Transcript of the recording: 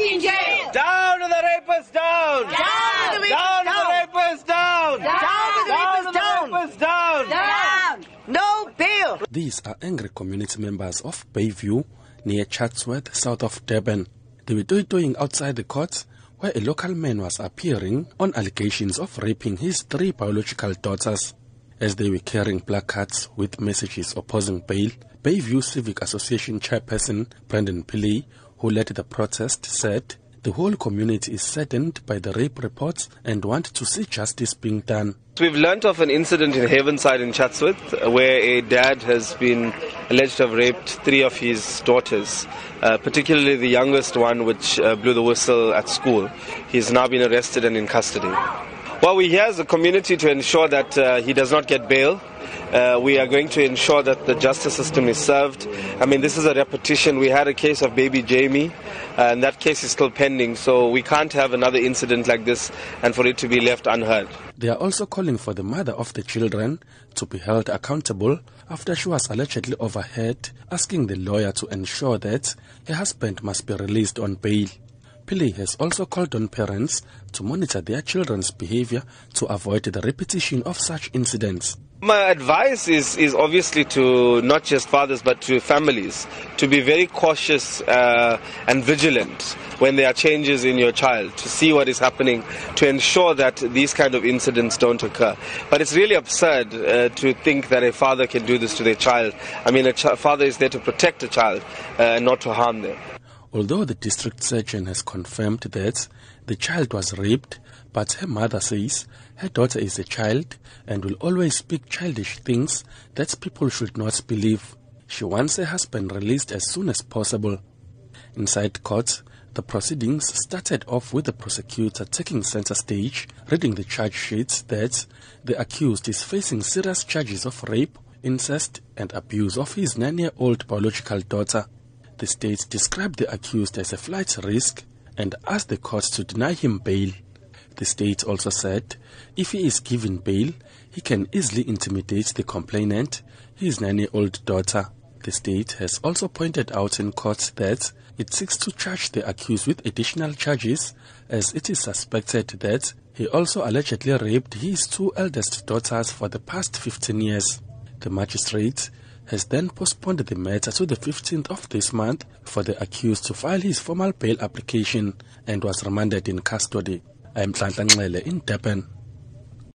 in jail. Down to the rapists, down! Down to the Down to the rapists, down! Down to the Down to the rapists, rapists, down! Down. No bail. These are angry community members of Bayview near Chatsworth, south of Durban. They were toing outside the court where a local man was appearing on allegations of raping his three biological daughters. As they were carrying placards with messages opposing bail, Bayview Civic Association chairperson Brendan Pillay, who led the protest, said the whole community is saddened by the rape reports and want to see justice being done. We've learnt of an incident in Havenside in Chatsworth where a dad has been alleged to have raped three of his daughters, uh, particularly the youngest one, which uh, blew the whistle at school. He's now been arrested and in custody. Well, we're here as a community to ensure that uh, he does not get bail. Uh, we are going to ensure that the justice system is served. I mean, this is a repetition. We had a case of baby Jamie, uh, and that case is still pending, so we can't have another incident like this and for it to be left unheard. They are also calling for the mother of the children to be held accountable after she was allegedly overheard asking the lawyer to ensure that her husband must be released on bail. Pillay has also called on parents to monitor their children's behavior to avoid the repetition of such incidents. My advice is, is obviously to not just fathers but to families to be very cautious uh, and vigilant when there are changes in your child to see what is happening to ensure that these kind of incidents don't occur. But it's really absurd uh, to think that a father can do this to their child. I mean, a ch- father is there to protect a child uh, not to harm them. Although the district surgeon has confirmed that the child was raped, but her mother says her daughter is a child and will always speak childish things that people should not believe. She wants her husband released as soon as possible. Inside court, the proceedings started off with the prosecutor taking center stage, reading the charge sheets that the accused is facing serious charges of rape, incest, and abuse of his nine year old biological daughter. The state described the accused as a flight risk and asked the court to deny him bail. The state also said if he is given bail, he can easily intimidate the complainant, his nine year old daughter. The state has also pointed out in court that it seeks to charge the accused with additional charges as it is suspected that he also allegedly raped his two eldest daughters for the past 15 years. The magistrate has then postponed the matter to the 15th of this month for the accused to file his formal bail application and was remanded in custody. I am Tlantanglele in Durban.